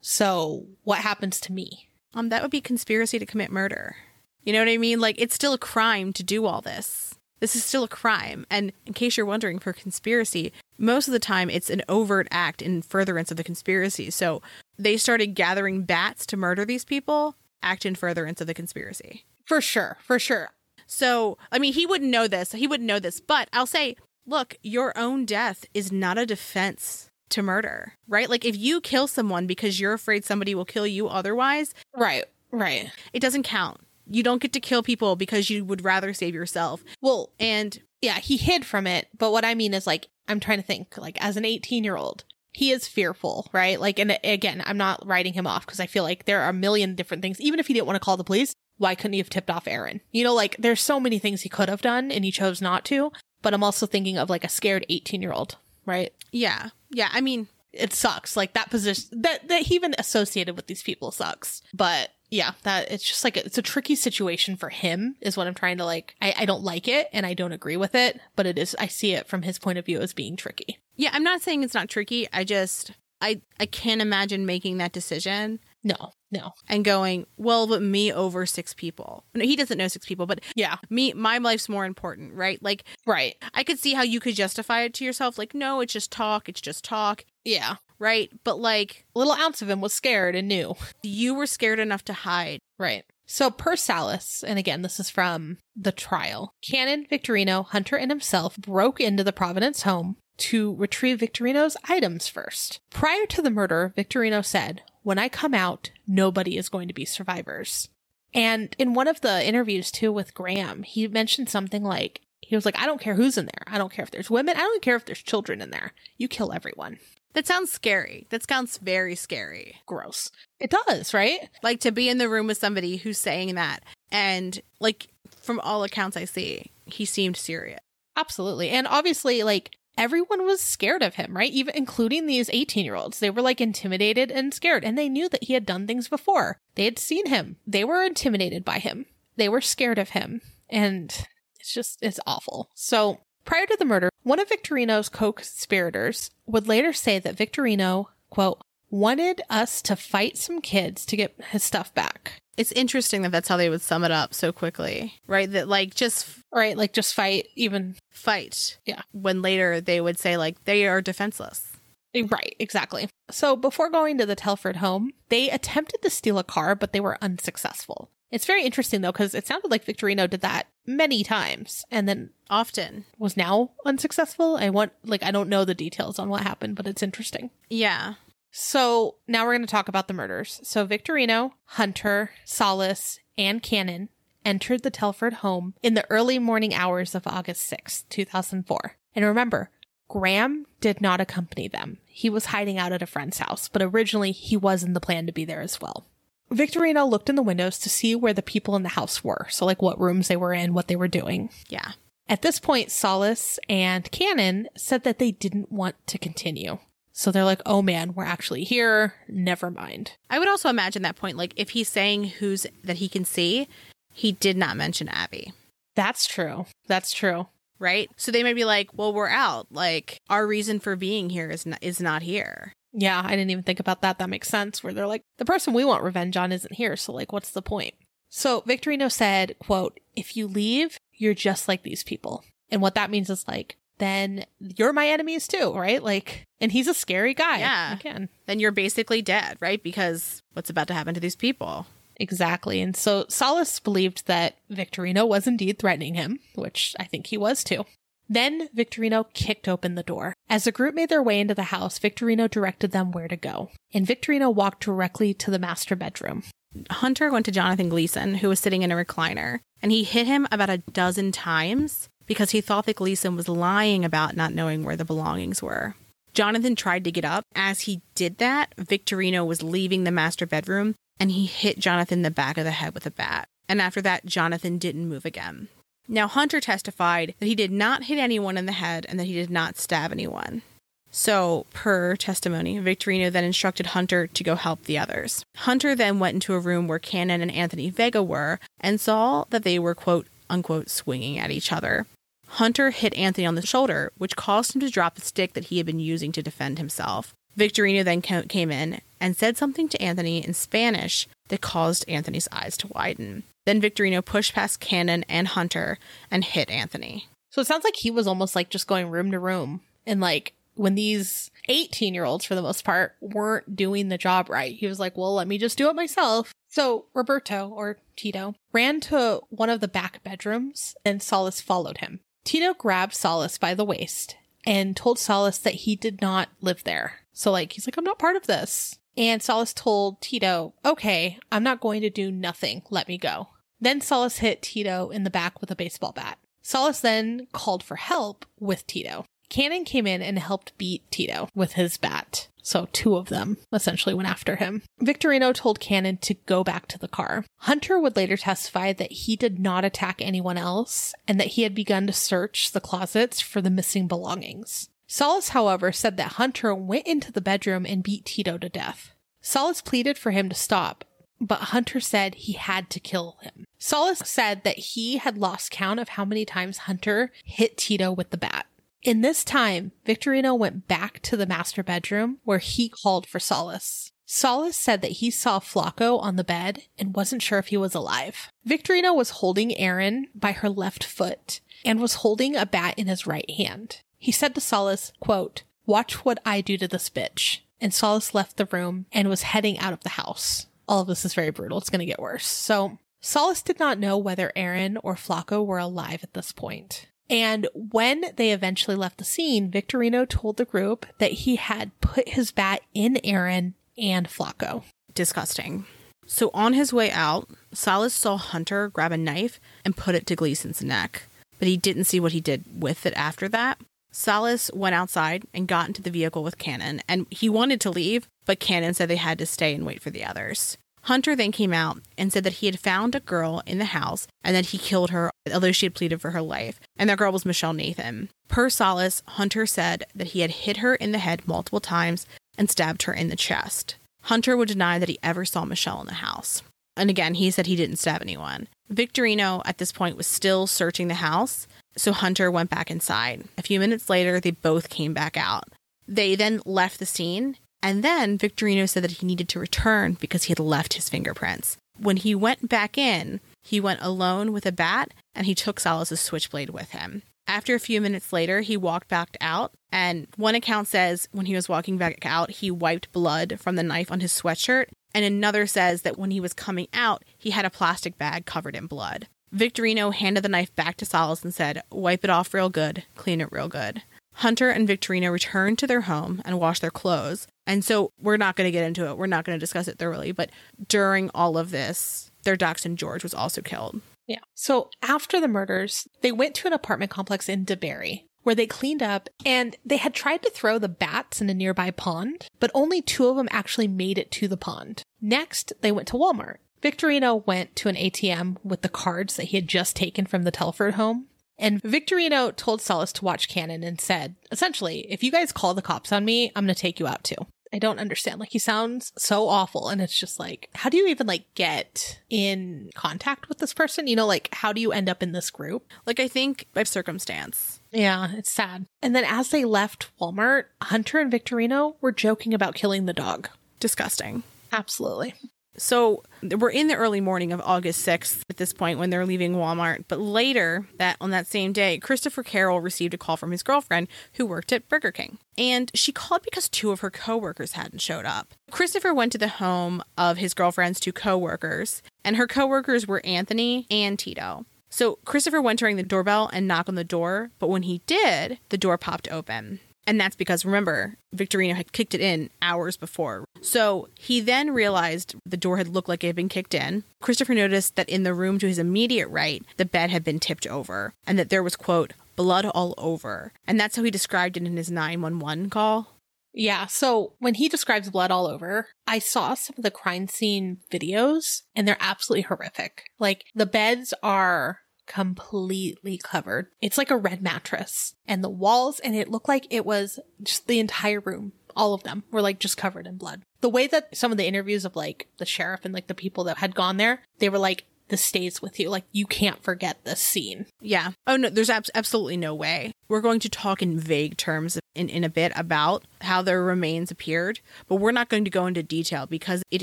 So what happens to me? Um, that would be conspiracy to commit murder. You know what I mean? Like it's still a crime to do all this. This is still a crime. And in case you're wondering, for conspiracy, most of the time it's an overt act in furtherance of the conspiracy. So they started gathering bats to murder these people, act in furtherance of the conspiracy. For sure, for sure. So, I mean, he wouldn't know this. He wouldn't know this, but I'll say, look, your own death is not a defense to murder, right? Like if you kill someone because you're afraid somebody will kill you otherwise, right, right. It doesn't count. You don't get to kill people because you would rather save yourself. Well, and yeah, he hid from it, but what I mean is like I'm trying to think like as an 18-year-old, he is fearful, right? Like and again, I'm not writing him off because I feel like there are a million different things even if he didn't want to call the police, why couldn't he have tipped off Erin? You know, like there's so many things he could have done and he chose not to, but I'm also thinking of like a scared 18-year-old, right? Yeah. Yeah, I mean, it sucks. Like that position that that he even associated with these people sucks. But yeah, that it's just like it's a tricky situation for him is what I'm trying to like. I, I don't like it and I don't agree with it, but it is I see it from his point of view as being tricky. Yeah, I'm not saying it's not tricky. I just I I can't imagine making that decision No, no. and going, well, but me over six people. No, he doesn't know six people, but Yeah. me, my life's more important, right? Like, Right. I could see how you could justify it to yourself. Like, no, it's just talk. It's just talk, Yeah. right? But like, A little ounce of him was scared and knew. you were scared enough to hide. Right. So per Salas, and again, this is from the trial, Cannon, Victorino, Hunter, and himself broke into the Providence home to retrieve Victorino's items first. Prior to the murder, Victorino said, When I come out, nobody is going to be survivors. And in one of the interviews too with Graham, he mentioned something like, he was like, I don't care who's in there. I don't care if there's women. I don't care if there's children in there. You kill everyone. That sounds scary. That sounds very scary. Gross. It does, right? Like to be in the room with somebody who's saying that. And like, from all accounts I see, he seemed serious. Absolutely. And obviously, like, everyone was scared of him, right? Even including these 18 year olds. They were like intimidated and scared. And they knew that he had done things before. They had seen him. They were intimidated by him. They were scared of him. And it's just, it's awful. So prior to the murder, one of Victorino's co conspirators would later say that Victorino, quote, wanted us to fight some kids to get his stuff back. It's interesting that that's how they would sum it up so quickly, right? That like just Right? Like just fight even. fight. Yeah. When later they would say like they are defenseless. Eh, right, exactly. So before going to the Telford home, they attempted to steal a car, but they were unsuccessful. It's very interesting though, because it sounded like Victorino did that many times and then Often. was now unsuccessful. I want, like, I don't know the details on what happened, but it's interesting. Yeah. So now we're going to talk about the murders. So Victorino, Hunter, Salas, and Cannon entered the Telford home in the early morning hours of August 6, 2004. And remember, Graham did not accompany them. He was hiding out at a friend's house, but originally he was in the plan to be there as well. Victorino looked in the windows to see where the people in the house were. So, like what rooms they were in, what they were doing. Yeah. At this point, Salas and Cannon said that they didn't want to continue. So they're like, oh man, we're actually here. Never mind. I would also imagine that point, like if he's saying who's that he can see, he did not mention Abby. That's true. That's true. Right? So they might be like, well, we're out. Like our reason for being here is not, is not here. Yeah, I didn't even think about that. That makes sense. Where they're like, the person we want revenge on isn't here. So like, what's the point? So Victorino said, quote, if you leave, you're just like these people. And what that means is like, then you're my enemies too, right? Like, and he's a scary guy. Yeah. Again. Then you're basically dead, right? Because what's about to happen to these people? Exactly. And so Salas believed that Victorino was indeed threatening him, which I think he was too. Then Victorino kicked open the door. As the group made their way into the house, Victorino directed them where to go. And Victorino walked directly to the master bedroom. Hunter went to Jonathan Gleason, who was sitting in a recliner, and he hit him about a dozen times because he thought that Gleason was lying about not knowing where the belongings were. Jonathan tried to get up. As he did that, Victorino was leaving the master bedroom and he hit Jonathan in the back of the head with a bat. And after that, Jonathan didn't move again. Now, Hunter testified that he did not hit anyone in the head and that he did not stab anyone. So, per testimony, Victorino then instructed Hunter to go help the others. Hunter then went into a room where Cannon and Anthony Vega were and saw that they were, quote unquote, swinging at each other. Hunter hit Anthony on the shoulder, which caused him to drop the stick that he had been using to defend himself. Victorino then came in and said something to Anthony in Spanish that caused Anthony's eyes to widen. Then Victorino pushed past Cannon and Hunter and hit Anthony. So it sounds like he was almost like just going room to room. And like when these 18 year olds, for the most part, weren't doing the job right, he was like, well, let me just do it myself. So Roberto, or Tito, ran to one of the back bedrooms and Salas followed him. Tito grabbed Salas by the waist and told Salas that he did not live there. So, like, he's like, I'm not part of this. And Salas told Tito, okay, I'm not going to do nothing. Let me go. Then Salas hit Tito in the back with a baseball bat. Salas then called for help with Tito. Cannon came in and helped beat Tito with his bat. So two of them essentially went after him. Victorino told Cannon to go back to the car. Hunter would later testify that he did not attack anyone else and that he had begun to search the closets for the missing belongings. Salas, however, said that Hunter went into the bedroom and beat Tito to death. Salas pleaded for him to stop, but Hunter said he had to kill him. Salas said that he had lost count of how many times Hunter hit Tito with the bat. In this time, Victorino went back to the master bedroom where he called for Salas. Salas said that he saw Flaco on the bed and wasn't sure if he was alive. Victorino was holding Erin by her left foot and was holding a bat in his right hand. He said to Salas, quote, Watch what I do to this bitch. And Salas left the room and was heading out of the house. All of this is very brutal. It's going to get worse. So Salas did not know whether Erin or Flaco were alive at this point. And when they eventually left the scene, Victorino told the group that he had put his bat in Erin and Flaco. Disgusting. So on his way out, Salas saw Hunter grab a knife and put it to Gleason's neck, but he didn't see what he did with it after that. Salas went outside and got into the vehicle with Cannon, and he wanted to leave, but Cannon said they had to stay and wait for the others. Hunter then came out and said that he had found a girl in the house and that he killed her, although she had pleaded for her life. And that girl was Michelle Nathan. Per Salas, Hunter said that he had hit her in the head multiple times and stabbed her in the chest. Hunter would deny that he ever saw Michelle in the house. And again, he said he didn't stab anyone. Victorino at this point was still searching the house, so Hunter went back inside. A few minutes later, they both came back out. They then left the scene and then Victorino said that he needed to return because he had left his fingerprints. When he went back in, he went alone with a bat and he took Salas's switchblade with him. After a few minutes later, he walked back out, and one account says when he was walking back out, he wiped blood from the knife on his sweatshirt, and another says that when he was coming out, he had a plastic bag covered in blood. Victorino handed the knife back to Salas and said, Wipe it off real good, clean it real good. Hunter and Victorino returned to their home and washed their clothes. And so we're not going to get into it. We're not going to discuss it thoroughly. But during all of this, their dachshund George was also killed. Yeah. So after the murders, they went to an apartment complex in DeBary where they cleaned up and they had tried to throw the bats in a nearby pond, but only two of them actually made it to the pond. Next, they went to Walmart. Victorino went to an ATM with the cards that he had just taken from the Telford home and Victorino told Salas to watch Cannon and said, essentially, if you guys call the cops on me, I'm going to take you out too. I don't understand. Like he sounds so awful. And it's just like, how do you even like get in contact with this person? You know, like how do you end up in this group? Like I think by circumstance. Yeah, it's sad. And then as they left Walmart, Hunter and Victorino were joking about killing the dog. Disgusting. Absolutely. So we're in the early morning of August 6th at this point when they're leaving Walmart. But later that on that same day, Christopher Carroll received a call from his girlfriend who worked at Burger King. And she called because two of her coworkers hadn't showed up. Christopher went to the home of his girlfriend's two coworkers, and her coworkers were Anthony and Tito. So Christopher went to ring the doorbell and knock on the door, but when he did, the door popped open. And that's because remember, Victorino had kicked it in hours before. So he then realized the door had looked like it had been kicked in. Christopher noticed that in the room to his immediate right, the bed had been tipped over and that there was, quote, blood all over. And that's how he described it in his 911 call. Yeah, so when he describes blood all over, I saw some of the crime scene videos and they're absolutely horrific. Like the beds are completely covered. It's like a red mattress and the walls and it looked like it was just the entire room. All of them were like just covered in blood. The way that some of the interviews of like the sheriff and like the people that had gone there, they were like, this stays with you. Like you can't forget this scene. Yeah. Oh no, there's ab- absolutely no way. We're going to talk in vague terms in, in a bit about how their remains appeared, but we're not going to go into detail because it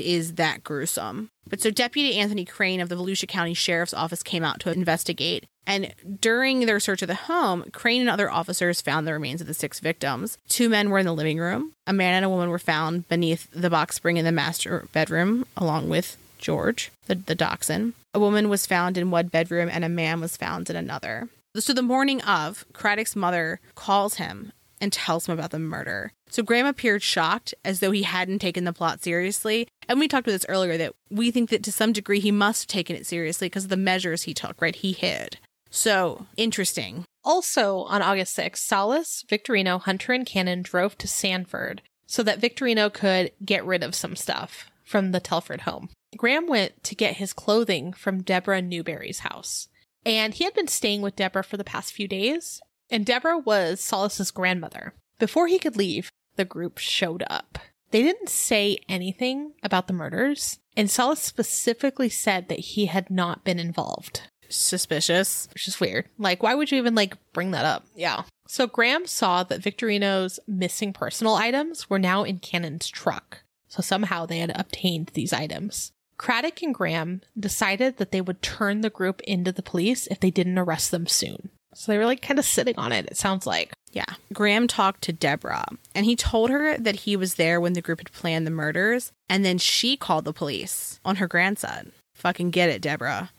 is that gruesome. But so Deputy Anthony Crane of the Volusia County Sheriff's Office came out to investigate. And during their search of the home, Crane and other officers found the remains of the six victims. Two men were in the living room. A man and a woman were found beneath the box spring in the master bedroom, along with George, the, the dachshund. A woman was found in one bedroom and a man was found in another. So the morning of, Craddock's mother calls him and tells him about the murder. So Graham appeared shocked as though he hadn't taken the plot seriously. And we talked about this earlier that we think that to some degree he must have taken it seriously because of the measures he took, right? He hid. So interesting. Also on August 6th, Salas, Victorino, Hunter, and Cannon drove to Sanford so that Victorino could get rid of some stuff from the Telford home. Graham went to get his clothing from Deborah Newberry's house. And he had been staying with Deborah for the past few days. And Deborah was Salas's grandmother. Before he could leave, the group showed up. They didn't say anything about the murders, and Salas specifically said that he had not been involved. Suspicious. Which is weird. Like, why would you even like bring that up? Yeah. So Graham saw that Victorino's missing personal items were now in Cannon's truck. So somehow they had obtained these items. Craddock and Graham decided that they would turn the group into the police if they didn't arrest them soon. So they were like kind of sitting on it, it sounds like. Yeah. Graham talked to Deborah and he told her that he was there when the group had planned the murders. And then she called the police on her grandson. Fucking get it, Deborah.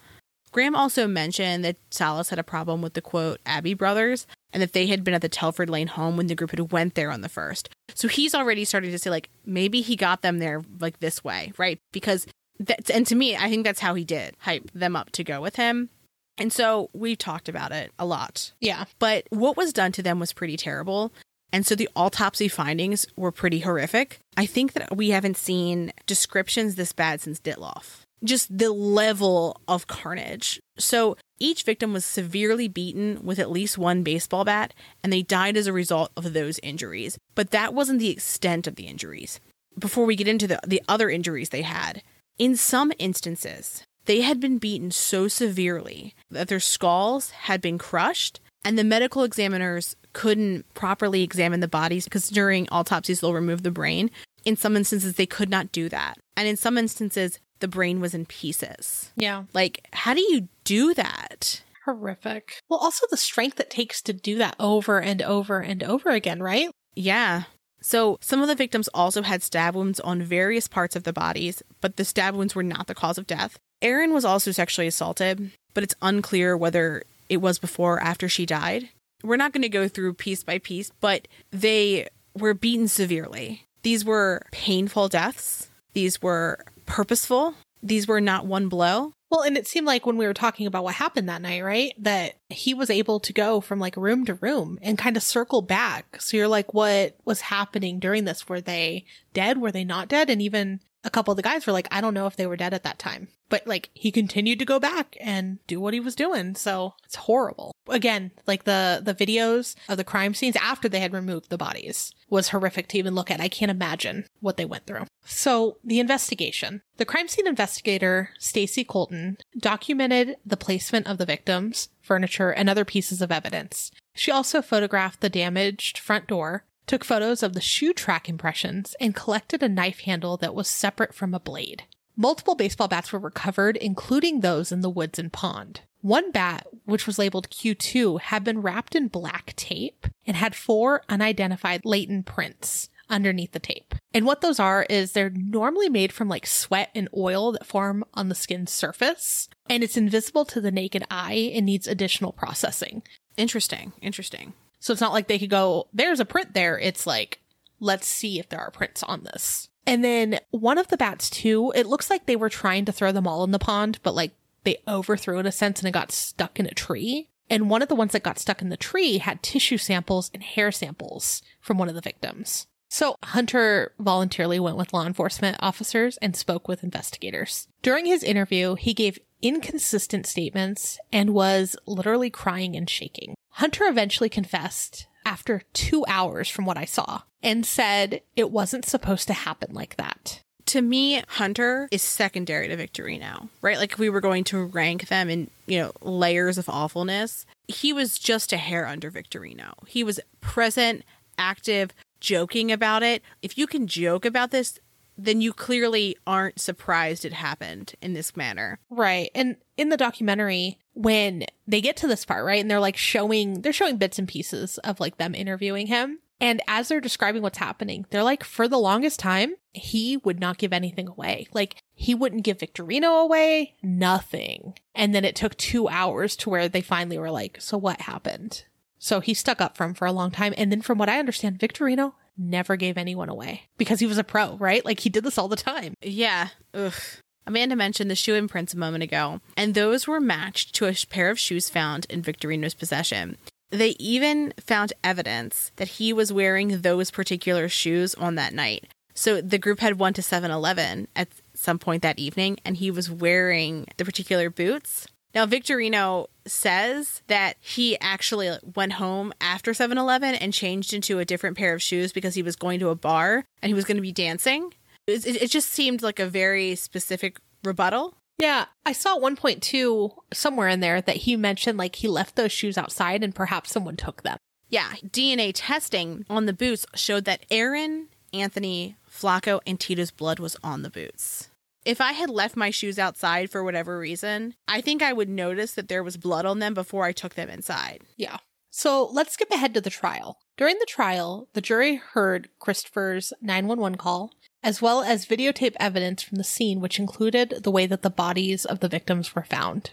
Graham also mentioned that Salas had a problem with the quote Abbey brothers and that they had been at the Telford Lane home when the group had went there on the first. So he's already starting to say like maybe he got them there like this way, right? Because that and to me, I think that's how he did hype them up to go with him. And so we talked about it a lot. Yeah. But what was done to them was pretty terrible. And so the autopsy findings were pretty horrific. I think that we haven't seen descriptions this bad since Ditloff. Just the level of carnage. So each victim was severely beaten with at least one baseball bat, and they died as a result of those injuries. But that wasn't the extent of the injuries. Before we get into the, the other injuries they had, in some instances, they had been beaten so severely that their skulls had been crushed, and the medical examiners couldn't properly examine the bodies because during autopsies they'll remove the brain. In some instances, they could not do that. And in some instances, the brain was in pieces. Yeah. Like, how do you do that? Horrific. Well, also the strength it takes to do that over and over and over again, right? Yeah. So, some of the victims also had stab wounds on various parts of the bodies, but the stab wounds were not the cause of death. Erin was also sexually assaulted, but it's unclear whether it was before or after she died. We're not going to go through piece by piece, but they were beaten severely. These were painful deaths. These were purposeful. These were not one blow. Well, and it seemed like when we were talking about what happened that night, right? That he was able to go from like room to room and kind of circle back. So you're like, what was happening during this? Were they dead? Were they not dead? And even a couple of the guys were like, I don't know if they were dead at that time. But like he continued to go back and do what he was doing. So it's horrible. Again, like the the videos of the crime scenes after they had removed the bodies was horrific to even look at. I can't imagine what they went through. So the investigation. The crime scene investigator, Stacy Colton, documented the placement of the victims, furniture, and other pieces of evidence. She also photographed the damaged front door took photos of the shoe track impressions, and collected a knife handle that was separate from a blade. Multiple baseball bats were recovered, including those in the woods and pond. One bat, which was labeled Q2, had been wrapped in black tape and had four unidentified latent prints underneath the tape. And what those are is they're normally made from like sweat and oil that form on the skin's surface, and it's invisible to the naked eye and needs additional processing. Interesting. Interesting. So it's not like they could go, there's a print there. It's like, let's see if there are prints on this. And then one of the bats too, it looks like they were trying to throw them all in the pond, but like they overthrew in a sense and it got stuck in a tree. And one of the ones that got stuck in the tree had tissue samples and hair samples from one of the victims. So Hunter voluntarily went with law enforcement officers and spoke with investigators. During his interview, he gave inconsistent statements and was literally crying and shaking. Hunter eventually confessed after two hours from what I saw and said it wasn't supposed to happen like that. To me, Hunter is secondary to Victorino, right? Like if we were going to rank them in, you know, layers of awfulness, he was just a hair under Victorino. He was present, active, joking about it. If you can joke about this, then you clearly aren't surprised it happened in this manner. Right. And in the documentary, when they get to this part, right, and they're like showing, they're showing bits and pieces of like them interviewing him. And as they're describing what's happening, they're like, for the longest time, he would not give anything away. Like, he wouldn't give Victorino away, nothing. And then it took two hours to where they finally were like, so what happened? So he stuck up for him for a long time. And then from what I understand, Victorino never gave anyone away because he was a pro, right? Like he did this all the time. Yeah. Ugh. Amanda mentioned the shoe imprints a moment ago, and those were matched to a pair of shoes found in Victorino's possession. They even found evidence that he was wearing those particular shoes on that night. So the group had won to 7 Eleven at some point that evening, and he was wearing the particular boots. Now, Victorino says that he actually went home after 7 Eleven and changed into a different pair of shoes because he was going to a bar and he was going to be dancing. It, it, just seemed like a very specific rebuttal. Yeah, I saw at one point too, somewhere in there, that he mentioned like he left those shoes outside and perhaps someone took them. Yeah, DNA testing on the boots showed that Erin, Anthony, Flaco and Tito's blood was on the boots. If I had left my shoes outside for whatever reason, I think I would notice that there was blood on them before I took them inside. Yeah. So let's skip ahead to the trial. During the trial, the jury heard Christopher's 911 call, as well as videotape evidence from the scene, which included the way that the bodies of the victims were found.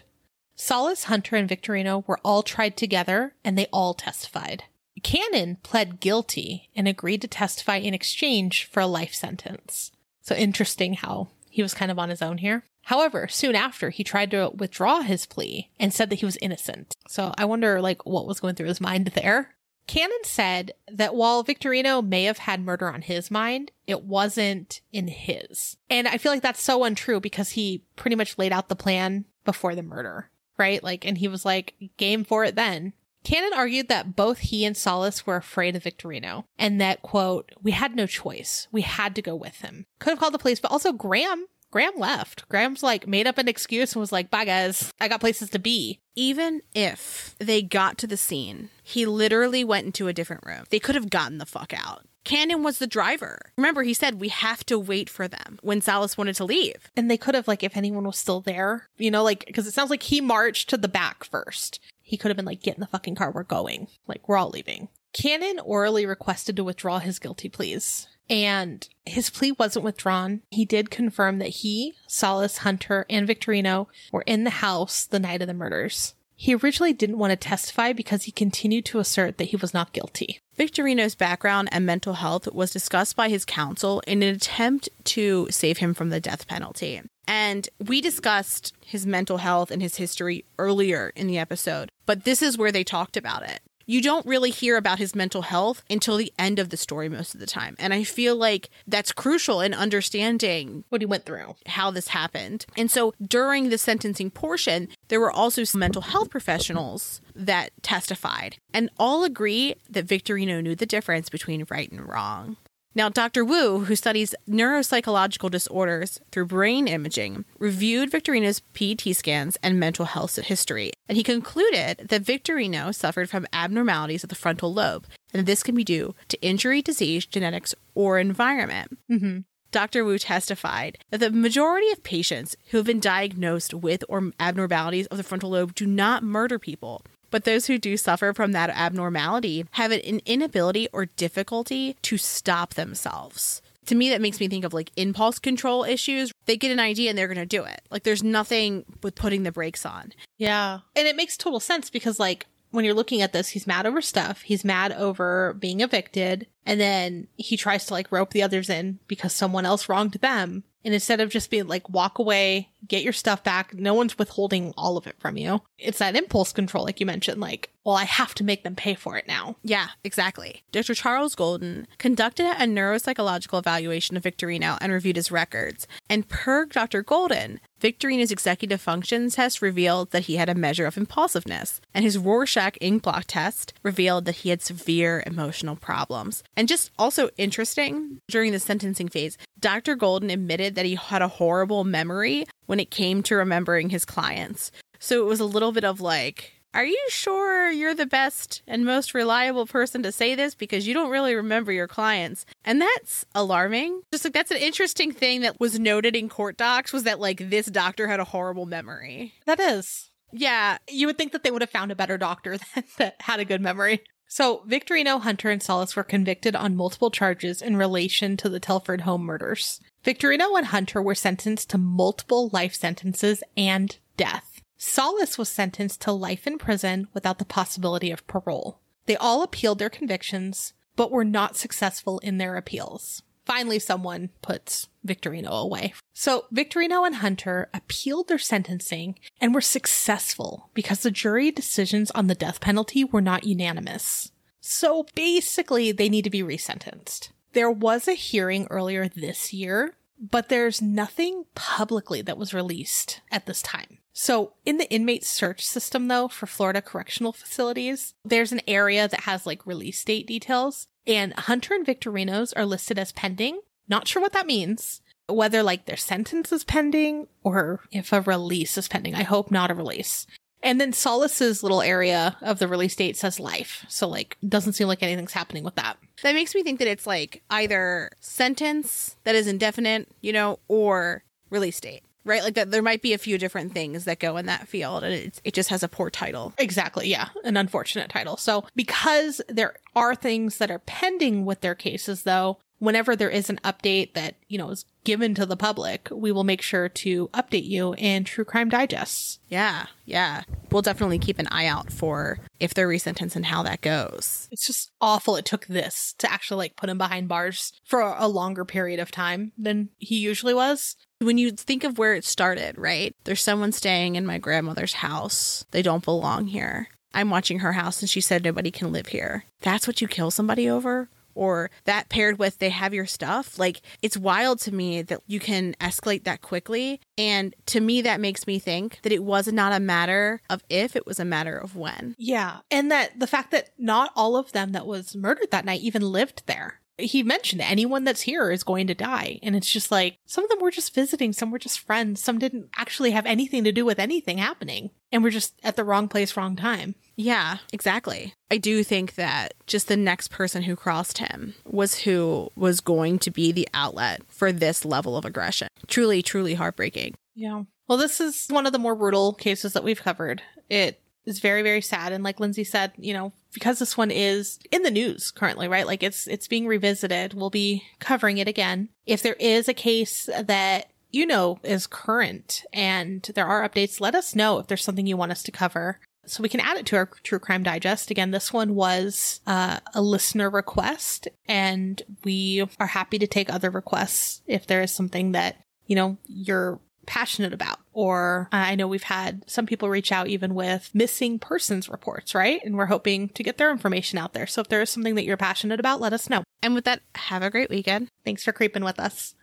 Salas, Hunter, and Victorino were all tried together, and they all testified. Cannon pled guilty and agreed to testify in exchange for a life sentence. So interesting how he was kind of on his own here. However, soon after, he tried to withdraw his plea and said that he was innocent. So I wonder, like, what was going through his mind there. Cannon said that while Victorino may have had murder on his mind, it wasn't in his. And I feel like that's so untrue because he pretty much laid out the plan before the murder, right? Like, and he was like, game for it then. Cannon argued that both he and Salas were afraid of Victorino and that, quote, we had no choice. We had to go with him. Could have called the police, but also Graham Graham left. Graham's like made up an excuse and was like, bye guys, I got places to be. Even if they got to the scene, he literally went into a different room. They could have gotten the fuck out. Cannon was the driver. Remember, he said we have to wait for them when Salas wanted to leave. And they could have, like, if anyone was still there, you know, like, because it sounds like he marched to the back first. He could have been like, get in the fucking car, we're going. Like, we're all leaving. Cannon orally requested to withdraw his guilty pleas and his plea wasn't withdrawn. He did confirm that he, Salas, Hunter, and Victorino were in the house the night of the murders. He originally didn't want to testify because he continued to assert that he was not guilty. Victorino's background and mental health was discussed by his counsel in an attempt to save him from the death penalty. And we discussed his mental health and his history earlier in the episode, but this is where they talked about it you don't really hear about his mental health until the end of the story most of the time. And I feel like that's crucial in understanding what he went through, how this happened. And so during the sentencing portion, there were also some mental health professionals that testified and all agree that Victorino knew the difference between right and wrong. Now, Dr. Wu, who studies neuropsychological disorders through brain imaging, reviewed Victorino's PET scans and mental health history, and he concluded that Victorino suffered from abnormalities of the frontal lobe, and this can be due to injury, disease, genetics, or environment. Mm-hmm. Dr. Wu testified that the majority of patients who have been diagnosed with or abnormalities of the frontal lobe do not murder people, but those who do suffer from that abnormality have an inability or difficulty to stop themselves. To me, that makes me think of like impulse control issues. They get an idea and they're going to do it. Like there's nothing with putting the brakes on. Yeah. And it makes total sense because like when you're looking at this, he's mad over stuff. He's mad over being evicted. And then he tries to like rope the others in because someone else wronged them. And instead of just being like, walk away, get your stuff back, no one's withholding all of it from you. It's that impulse control, like you mentioned, like, well, I have to make them pay for it now. Yeah, exactly. Dr. Charles Golden conducted a neuropsychological evaluation of Victorino and reviewed his records. And per Dr. Golden, Victorino's executive functions test revealed that he had a measure of impulsiveness, and his Rorschach ink blot test revealed that he had severe emotional problems. And just also interesting, during the sentencing phase, Dr. Golden admitted that he had a horrible memory when it came to remembering his clients. So it was a little bit of like, are you sure you're the best and most reliable person to say this because you don't really remember your clients? And that's alarming. Just like that's an interesting thing that was noted in court docs was that like this doctor had a horrible memory. That is. Yeah, you would think that they would have found a better doctor <laughs> that had a good memory. So, Victorino, Hunter, and Salas were convicted on multiple charges in relation to the Telford home murders. Victorino and Hunter were sentenced to multiple life sentences and death. Salas was sentenced to life in prison without the possibility of parole. They all appealed their convictions, but were not successful in their appeals. Finally, someone puts Victorino away. So Victorino and Hunter appealed their sentencing and were successful because the jury decisions on the death penalty were not unanimous. So basically, they need to be resentenced. There was a hearing earlier this year, but there's nothing publicly that was released at this time. So in the inmate search system though, for Florida correctional facilities, there's an area that has like release date details and Hunter and Victorino's are listed as pending. Not sure what that means. Whether like their sentence is pending or if a release is pending. I hope not a release. And then Salas's little area of the release date says life. So, like, doesn't seem like anything's happening with that. That makes me think that it's like either sentence that is indefinite, you know, or release date, right? Like that there might be a few different things that go in that field and it, it just has a poor title. Exactly. Yeah. An unfortunate title. So, because there are things that are pending with their cases, though, whenever there is an update that, you know, is given to the public, we will make sure to update you in True Crime Digests. Yeah, yeah. We'll definitely keep an eye out for if they're resentenced and how that goes. It's just awful it took this to actually like put him behind bars for a longer period of time than he usually was. When you think of where it started, right? There's someone staying in my grandmother's house. They don't belong here. I'm watching her house and she said nobody can live here. That's what you kill somebody over? Or that paired with they have your stuff. Like it's wild to me that you can escalate that quickly. And to me, that makes me think that it was not a matter of if, it was a matter of when. Yeah. And that the fact that not all of them that was murdered that night even lived there he mentioned anyone that's here is going to die. And it's just like some of them were just visiting, some were just friends, some didn't actually have anything to do with anything happening. And we're just at the wrong place, wrong time. Yeah, exactly. I do think that just the next person who crossed him was who was going to be the outlet for this level of aggression. Truly, truly heartbreaking. Yeah. Well, this is one of the more brutal cases that we've covered. It is very, very sad. And like Lindsay said, you know, because this one is in the news currently, right? Like it's, it's being revisited. We'll be covering it again. If there is a case that you know is current and there are updates, let us know if there's something you want us to cover. So we can add it to our true crime digest. Again, this one was uh, a listener request and we are happy to take other requests if there is something that, you know, you're passionate about. Or uh, I know we've had some people reach out even with missing persons reports, right? And we're hoping to get their information out there. So if there is something that you're passionate about, let us know. And with that, have a great weekend. Thanks for creeping with us.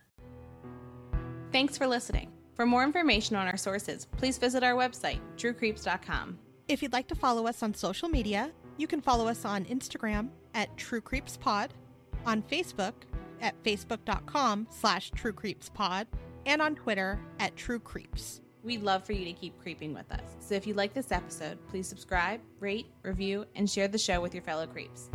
Thanks for listening. For more information on our sources, please visit our website, truecreeps.com. If you'd like to follow us on social media, you can follow us on Instagram at True Creeps Pod, on Facebook at facebook.com slash True Creeps Pod, and on Twitter at True Creeps. We'd love for you to keep creeping with us. So if you like this episode, please subscribe, rate, review, and share the show with your fellow creeps.